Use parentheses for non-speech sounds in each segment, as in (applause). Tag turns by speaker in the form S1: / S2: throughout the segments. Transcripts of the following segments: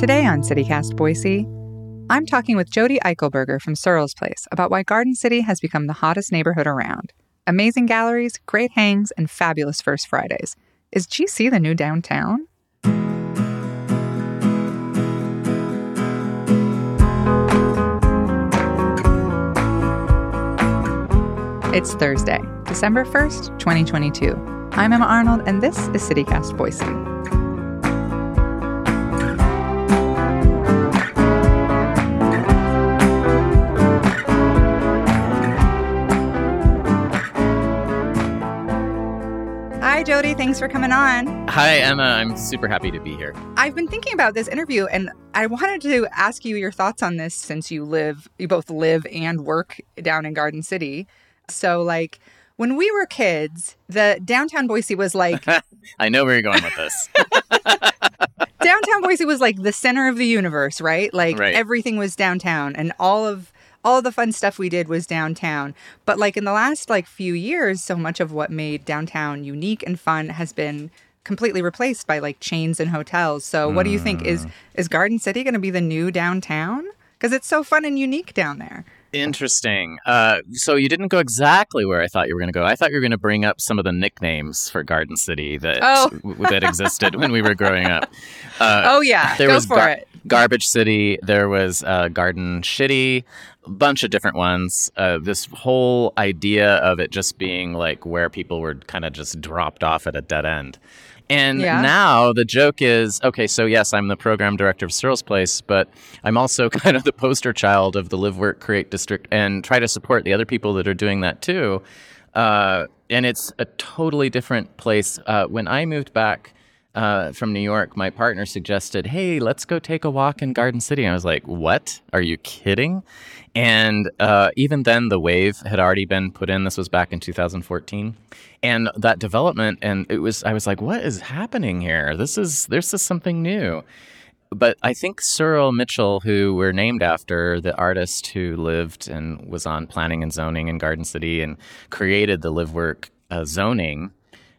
S1: Today on CityCast Boise, I'm talking with Jodi Eichelberger from Surel's Place about why Garden City has become the hottest neighborhood around. Amazing galleries, great hangs, and fabulous First Fridays. Is GC the new downtown? It's Thursday, December 1st, 2022. I'm Emma Arnold, and this is CityCast Boise. Hi, Jodi. Thanks for coming on.
S2: Hi, Emma. I'm super happy to be here.
S1: I've been thinking about this interview and I wanted to ask you your thoughts on this since you live, you both live and work down in Garden City. So, like, when we were kids, the downtown Boise was like. (laughs)
S2: I know where you're going with this. (laughs)
S1: downtown Boise was like the center of the universe, right? Like,
S2: Right.
S1: everything was downtown and all of. All the fun stuff we did was downtown. But like in the last like few years, so much of what made downtown unique and fun has been completely replaced by like chains and hotels. So what do you think is mm. is Garden City going to be the new downtown? Cuz it's so fun and unique down there.
S2: Interesting. Uh, so you didn't go exactly where I thought you were going to go. I thought you were going to bring up some of the nicknames for Garden City that
S1: Oh. (laughs)
S2: w- that existed when we were growing up. Uh,
S1: Oh yeah,
S2: there
S1: go
S2: was
S1: for
S2: gar-
S1: it.
S2: Garbage City. There was uh, Garden Shitty. A bunch of different ones. Uh, this whole idea of it just being like where people were kind of just dropped off at a dead end. And
S1: Yeah.
S2: now the joke is okay, so yes, I'm the program director of Surel's Place, but I'm also (laughs) kind of the poster child of the Live, Work, Create District and try to support the other people that are doing that too. Uh, and it's a totally different place. Uh, when I moved back uh, from New York, my partner suggested, "Hey, let's go take a walk in Garden City." I was like, "What? Are you kidding?" And uh, even then, the wave had already been put in. This was back in 2014, and that development, and it was. I was like, "What is happening here? This is this is something new." But I think Surel Mitchell, who we're named after, the artist who lived and was on planning and zoning in Garden City and created the live work uh, zoning,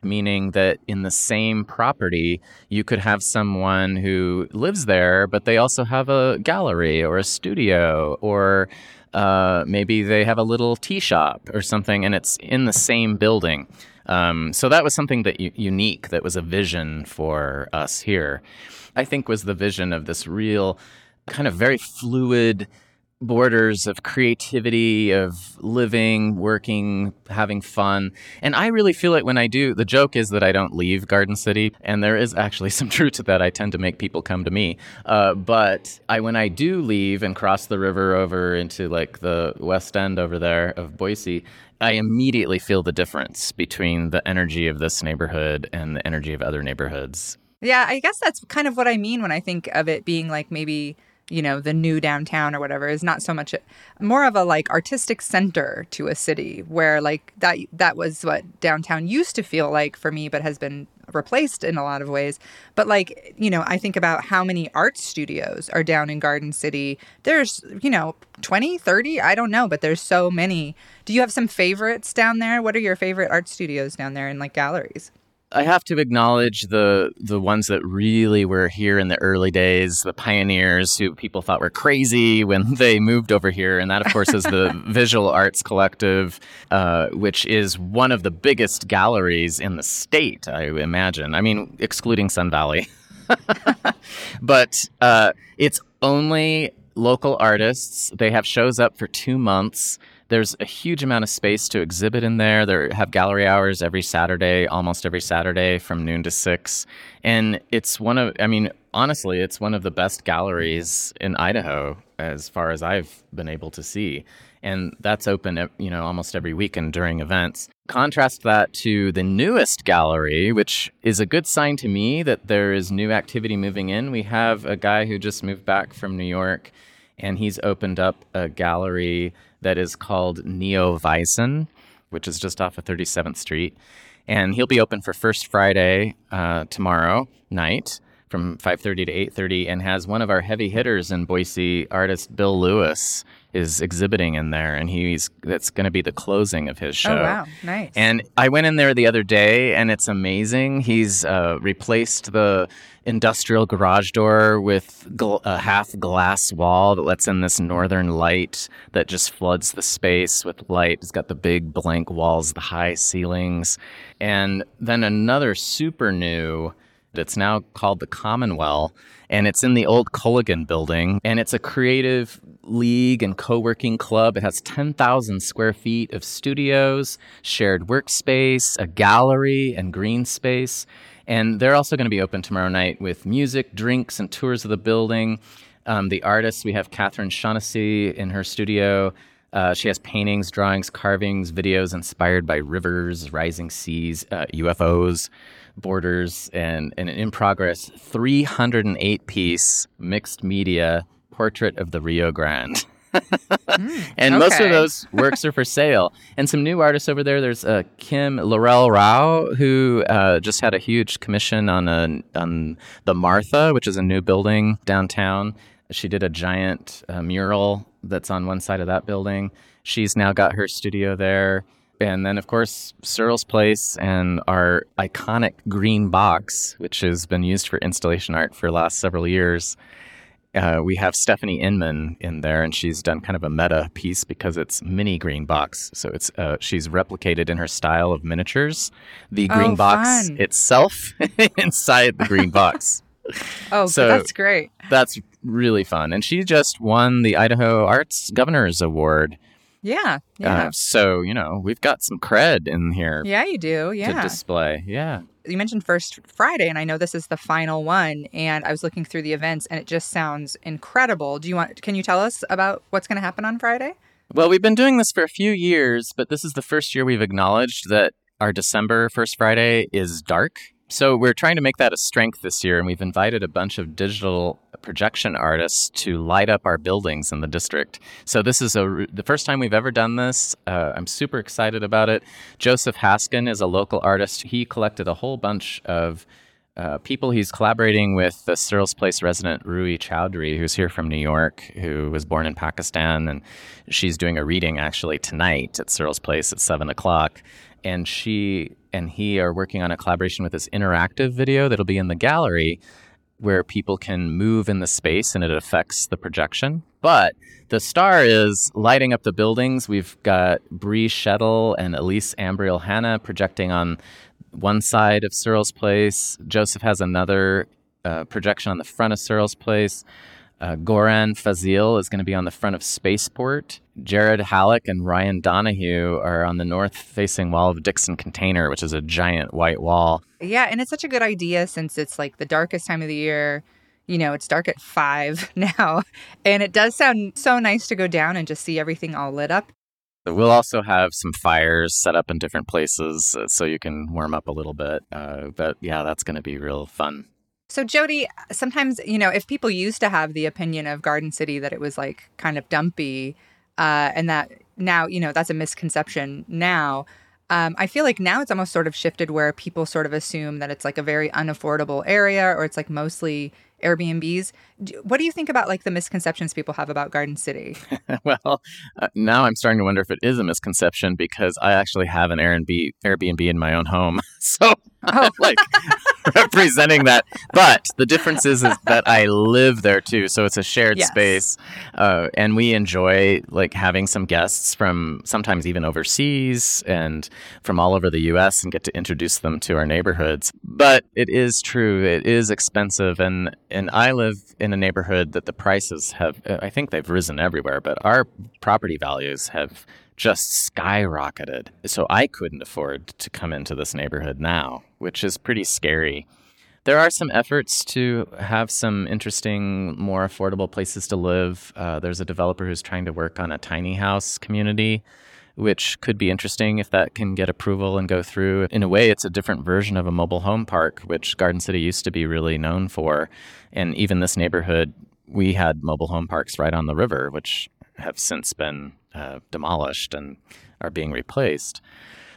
S2: meaning that in the same property, you could have someone who lives there, but they also have a gallery or a studio or uh, maybe they have a little tea shop or something, and it's in the same building. Um, so that was something that u- unique, that was a vision for us here. I think was the vision of this real kind of very fluid borders of creativity, of living, working, having fun. And I really feel it when I do. The joke is that I don't leave Garden City, and there is actually (laughs) some truth to that. I tend to make people come to me. Uh, but I, when I do leave and cross the river over into like the west end over there of Boise, I immediately feel the difference between the energy of this neighborhood and the energy of other neighborhoods.
S1: Yeah, I guess that's kind of what I mean when I think of it being like maybe, you know, the new downtown or whatever is not so much a, more of a like artistic center to a city where like that that was what downtown used to feel like for me but has been replaced in a lot of ways. But like, you know, I think about how many art studios are down in Garden City. There's, you know, 20, 30, I don't know, but there's so many. Do you have some favorites down there? What are your favorite art studios down there and like galleries?
S2: I have to acknowledge the the ones that really were here in the early days, the pioneers who people thought were crazy when (laughs) they moved over here, and that, of course, is the (laughs) Visual Arts Collective, uh, which is one of the biggest galleries in the state. I imagine. I mean, excluding Sun Valley, (laughs) but uh, it's only local artists. They have shows up for two months. There's a huge amount of space to exhibit in there. They have gallery hours every Saturday, almost every Saturday from noon to six. And it's one of, I mean, honestly, it's one of the best galleries in Idaho as far as I've been able to see. And that's open, you know, almost every weekend during events. Contrast that to the newest gallery, which is a good sign to me that there is new activity moving in. We have a guy who just moved back from New York, and he's opened up a gallery that is called Neo Weissen, which is just off of 37th Street. And he'll be open for First Friday uh, tomorrow night from 5:30 to 8:30 and has one of our heavy hitters in Boise, artist Bill Lewis is exhibiting in there and he's that's going to be the closing of his show.
S1: Oh wow, nice.
S2: And I went in there the other day and it's amazing. He's uh, replaced the industrial garage door with gl- a half glass wall that lets in this northern light that just floods the space with light. It's got the big blank walls, the high ceilings, and then another super new it's now called the Commonwealth, and it's in the old Culligan building. And it's a creative league and co working club. It has 10,000 square feet of studios, shared workspace, a gallery, and green space. And they're also going to be open tomorrow night with music, drinks, and tours of the building. Um, the artists, we have Catherine Shaughnessy in her studio. Uh, she has paintings, drawings, carvings, videos inspired by rivers, rising seas, uh, UFOs borders and, and an in progress 308 piece mixed media portrait of the Rio Grande. mm, and okay. most of those works are for sale. And some new artists over there. There's uh, Kim Laurel Rao, who uh, just had a huge commission on a, on the Martha, which is a new building downtown. She did a giant uh, mural that's on one side of that building. She's now got her studio there. And then, of course, Surel's Place and our iconic green box, which has been used for installation art for the last several years. Uh, we have Stephanie Inman in there, and she's done kind of a meta piece because it's mini green box. So it's uh, she's replicated in her style of miniatures the oh, green oh, box fun. itself (laughs) inside the green box. (laughs)
S1: oh, so that's great.
S2: That's really fun, and she just won the Idaho Arts Governor's Award
S1: yeah. Yeah. Uh,
S2: so, you know, we've got some cred in here.
S1: Yeah, you do. Yeah.
S2: To display. Yeah.
S1: You mentioned First Friday, and I know this is the final one. And I was looking through the events, and it just sounds incredible. Do you want, can you tell us about what's going to happen on Friday?
S2: Well, we've been doing this for a few years, but this is the first year we've acknowledged that our December First Friday is dark. So we're trying to make that a strength this year, and we've invited a bunch of digital projection artists to light up our buildings in the district. So this is a, the first time we've ever done this. Uh, I'm super excited about it. Joseph Haskin is a local artist. He collected a whole bunch of uh, people. He's collaborating with the Surel's Place resident Rui Chowdhury, who's here from New York, who was born in Pakistan, and she's doing a reading actually tonight at Surel's Place at seven o'clock and she and he are working on a collaboration with this interactive video that'll be in the gallery where people can move in the space and it affects the projection. But the star is lighting up the buildings. We've got Bree Shettle and Elise Ambriel Hanna projecting on one side of Surel's Place. Joseph has another uh, projection on the front of Surel's Place. Uh, Goran Fazil is going to be on the front of Spaceport. Jared Halleck and Ryan Donahue are on the north facing wall of Dixon Container, which is a giant white wall.
S1: Yeah, and it's such a good idea since it's like the darkest time of the year. You know, it's dark at five (laughs) now. And it does sound so nice to go down and just see everything all lit up.
S2: We'll also have some fires set up in different places uh, so you can warm up a little bit. Uh, but yeah, that's going to be real fun.
S1: So, Jodi, sometimes, you know, if people used to have the opinion of Garden City that it was like kind of dumpy, uh, and that now, you know, that's a misconception now. Um, I feel like now it's almost sort of shifted where people sort of assume that it's like a very unaffordable area or it's like mostly Airbnbs. What do you think about like the misconceptions people have about Garden City? (laughs)
S2: well, uh, now I'm starting to wonder if it is a misconception because I actually have an Airbnb Airbnb in my own home. (laughs) So (laughs) oh. like (laughs) representing that. But the difference is, is that I live there too, so it's a shared yes. space, uh, and we enjoy like having some guests from sometimes even overseas and from all over the U.S. and get to introduce them to our neighborhoods. But it is true; it is expensive, and and I live in a neighborhood that the prices have. I think they've risen everywhere, but our property values have just skyrocketed. So I couldn't afford to come into this neighborhood now, which is pretty scary. There are some efforts to have some interesting, more affordable places to live. Uh, there's a developer who's trying to work on a tiny house community, which could be interesting if that can get approval and go through. In a way, it's a different version of a mobile home park, which Garden City used to be really known for. And even this neighborhood, we had mobile home parks right on the river, which have since been uh, demolished and are being replaced.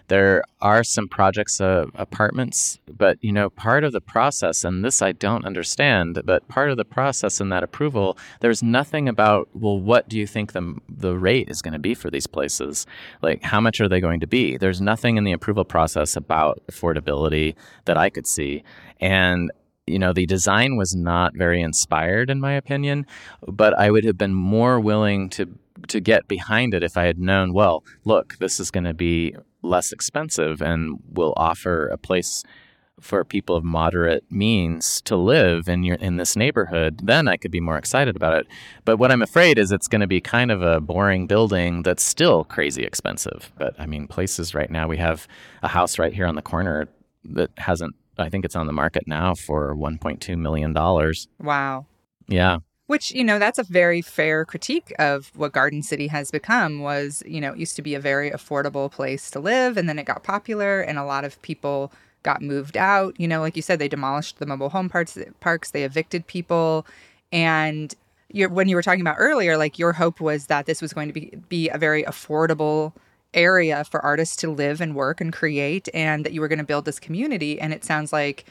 S2: There are some projects of apartments, but you know, part of the process, and this I don't understand, but part of the process in that approval, there's nothing about well, what do you think the the rate is going to be for these places? Like, how much are they going to be? There's nothing in the approval process about affordability that I could see, and you know, the design was not very inspired, in my opinion, but I would have been more willing to to get behind it if I had known, well, look, this is going to be less expensive and will offer a place for people of moderate means to live in your in this neighborhood, then I could be more excited about it. But what I'm afraid is it's going to be kind of a boring building that's still crazy expensive. But I mean, places right now we have a house right here on the corner that hasn't I think it's on the market now for 1.2 million dollars.
S1: Wow.
S2: Yeah.
S1: Which, you know, that's a very fair critique of what Garden City has become was, you know, it used to be a very affordable place to live and then it got popular and a lot of people got moved out. You know, like you said, they demolished the mobile home parks, parks they evicted people. And when you were talking about earlier, like your hope was that this was going to be, be a very affordable area for artists to live and work and create and that you were going to build this community. And it sounds like,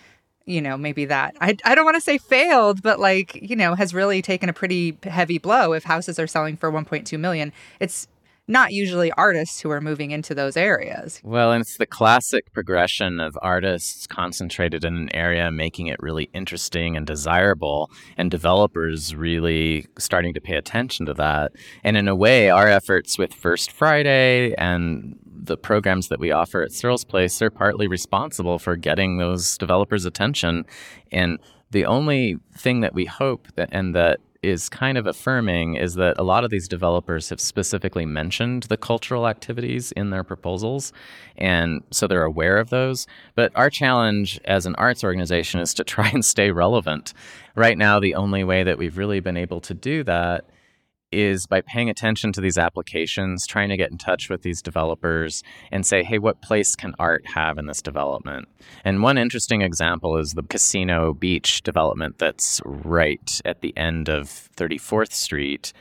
S1: you know, maybe that I, I don't want to say failed, but like, you know, has really taken a pretty heavy blow if houses are selling for 1.2 million. It's not usually artists who are moving into those areas.
S2: Well, and it's the classic progression of artists concentrated in an area, making it really interesting and desirable, and developers really starting to pay attention to that. And in a way, our efforts with First Friday and the programs that we offer at Surel's Place are partly responsible for getting those developers' attention. And the only thing that we hope that and that is kind of affirming is that a lot of these developers have specifically mentioned the cultural activities in their proposals. And so they're aware of those. But our challenge as an arts organization is to try and stay relevant. Right now, the only way that we've really been able to do that is by paying attention to these applications, trying to get in touch with these developers and say, hey, what place can art have in this development? And one interesting example is the Casino Beach development that's right at the end of 34th Street.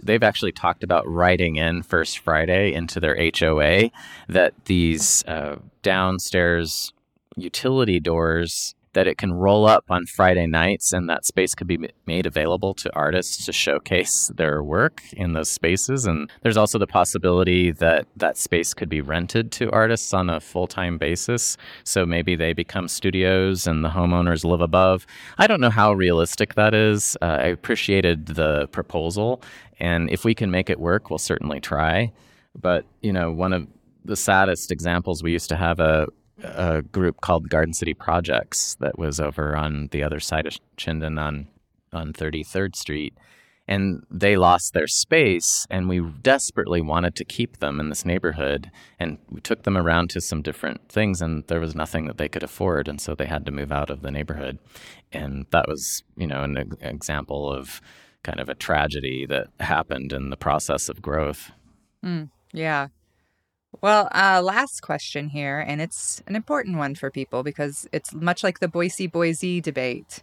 S2: They've actually talked about writing in First Friday into their HOA that these uh, downstairs utility doors that it can roll up on Friday nights and that space could be made available to artists to showcase their work in those spaces. And there's also the possibility that that space could be rented to artists on a full time basis. So maybe they become studios and the homeowners live above. I don't know how realistic that is. Uh, I appreciated the proposal. And if we can make it work, we'll certainly try. But, you know, one of the saddest examples we used to have a a group called Garden City Projects that was over on the other side of Chinden on on 33rd Street. And they lost their space, and we desperately wanted to keep them in this neighborhood. And we took them around to some different things, and there was nothing that they could afford. And so they had to move out of the neighborhood. And that was, you know, an example of kind of a tragedy that happened in the process of growth.
S1: Mm, yeah. Well, uh, last question here, and it's an important one for people because it's much like the Boise Boise debate.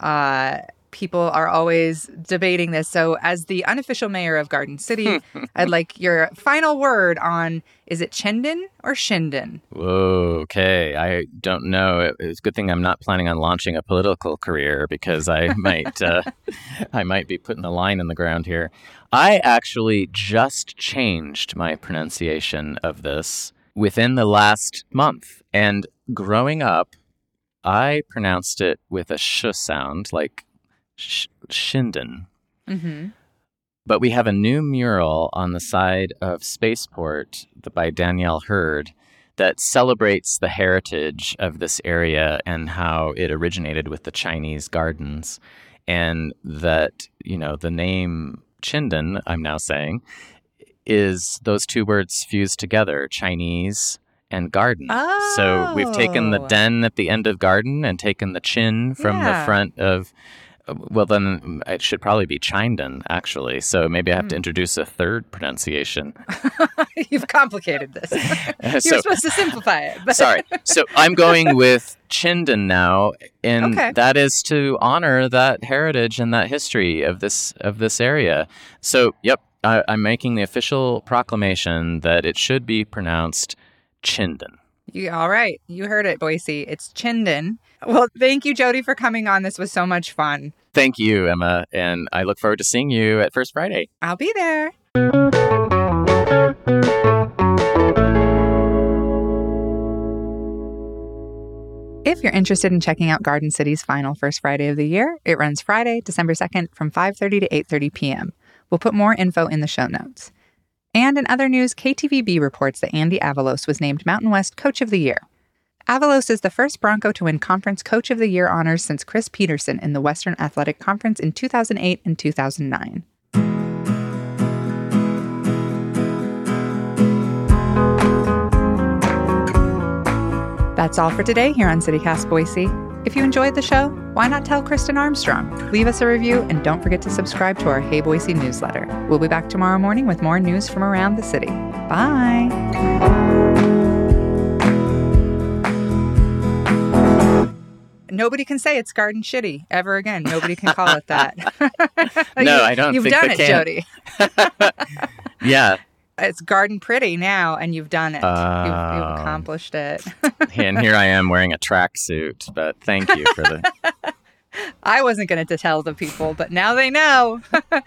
S1: Uh, people are always debating this. So, as the unofficial mayor of Garden City, (laughs) I'd like your final word on is it Chinden or Shinden?
S2: Okay, I don't know. It's a good thing I'm not planning on launching a political career because I (laughs) might uh, I might be putting a line in the ground here. I actually just changed my pronunciation of this within the last month, and growing up. I pronounced it with a sh sound, like Sh- Shinden. Mm-hmm. But we have a new mural on the side of Spaceport by Danielle Hurd that celebrates the heritage of this area and how it originated with the Chinese gardens. And that, you know, the name Chinden, I'm now saying, is those two words fused together Chinese and garden.
S1: Oh.
S2: So we've taken the oh. den at the end of garden and taken the chin from yeah. the front of well, then it should probably be Chinden, actually. So maybe I have mm. to hmm. introduce a third pronunciation. (laughs)
S1: You've complicated this. (laughs) You're so, supposed to simplify it.
S2: But... sorry. So I'm going (laughs) with Chinden now, and okay. that is to honor that heritage and that history of this of this area. So, yep, I, I'm making the official proclamation that it should be pronounced Chinden.
S1: You all right? You heard it, Boise. It's Chinden. Well, thank you, Jodi, for coming on. This was so much fun.
S2: Thank you, Emma, and I look forward to seeing you at First Friday.
S1: I'll be there. If you're interested in checking out Garden City's final First Friday of the year, it runs Friday, December 2nd from 5:30 to 8:30 p.m. We'll put more info in the show notes. And in other news, KTVB reports that Andy Avalos was named Mountain West Coach of the Year. Avalos is the first Bronco to win Conference Coach of the Year honors since Chris Petersen in the Western Athletic Conference in 2008 and 2009. That's all for today here on CityCast Boise. If you enjoyed the show, why not tell Kristen Armstrong? Leave us a review and don't forget to subscribe to our Hey Boise newsletter. We'll be back tomorrow morning with more news from around the city. Bye. Nobody can say it's garden shitty ever again. Nobody can call it that. (laughs) (laughs)
S2: No,
S1: You-
S2: I don't
S1: You've
S2: think
S1: done it,
S2: can.
S1: Jodi. (laughs)
S2: Yeah,
S1: It's garden pretty now, and you've done it. you've, you've
S2: Oh.
S1: accomplished it. (laughs)
S2: and here I am wearing a tracksuit, but thank you for the. (laughs)
S1: I wasn't going to tell the people, but now they know. (laughs)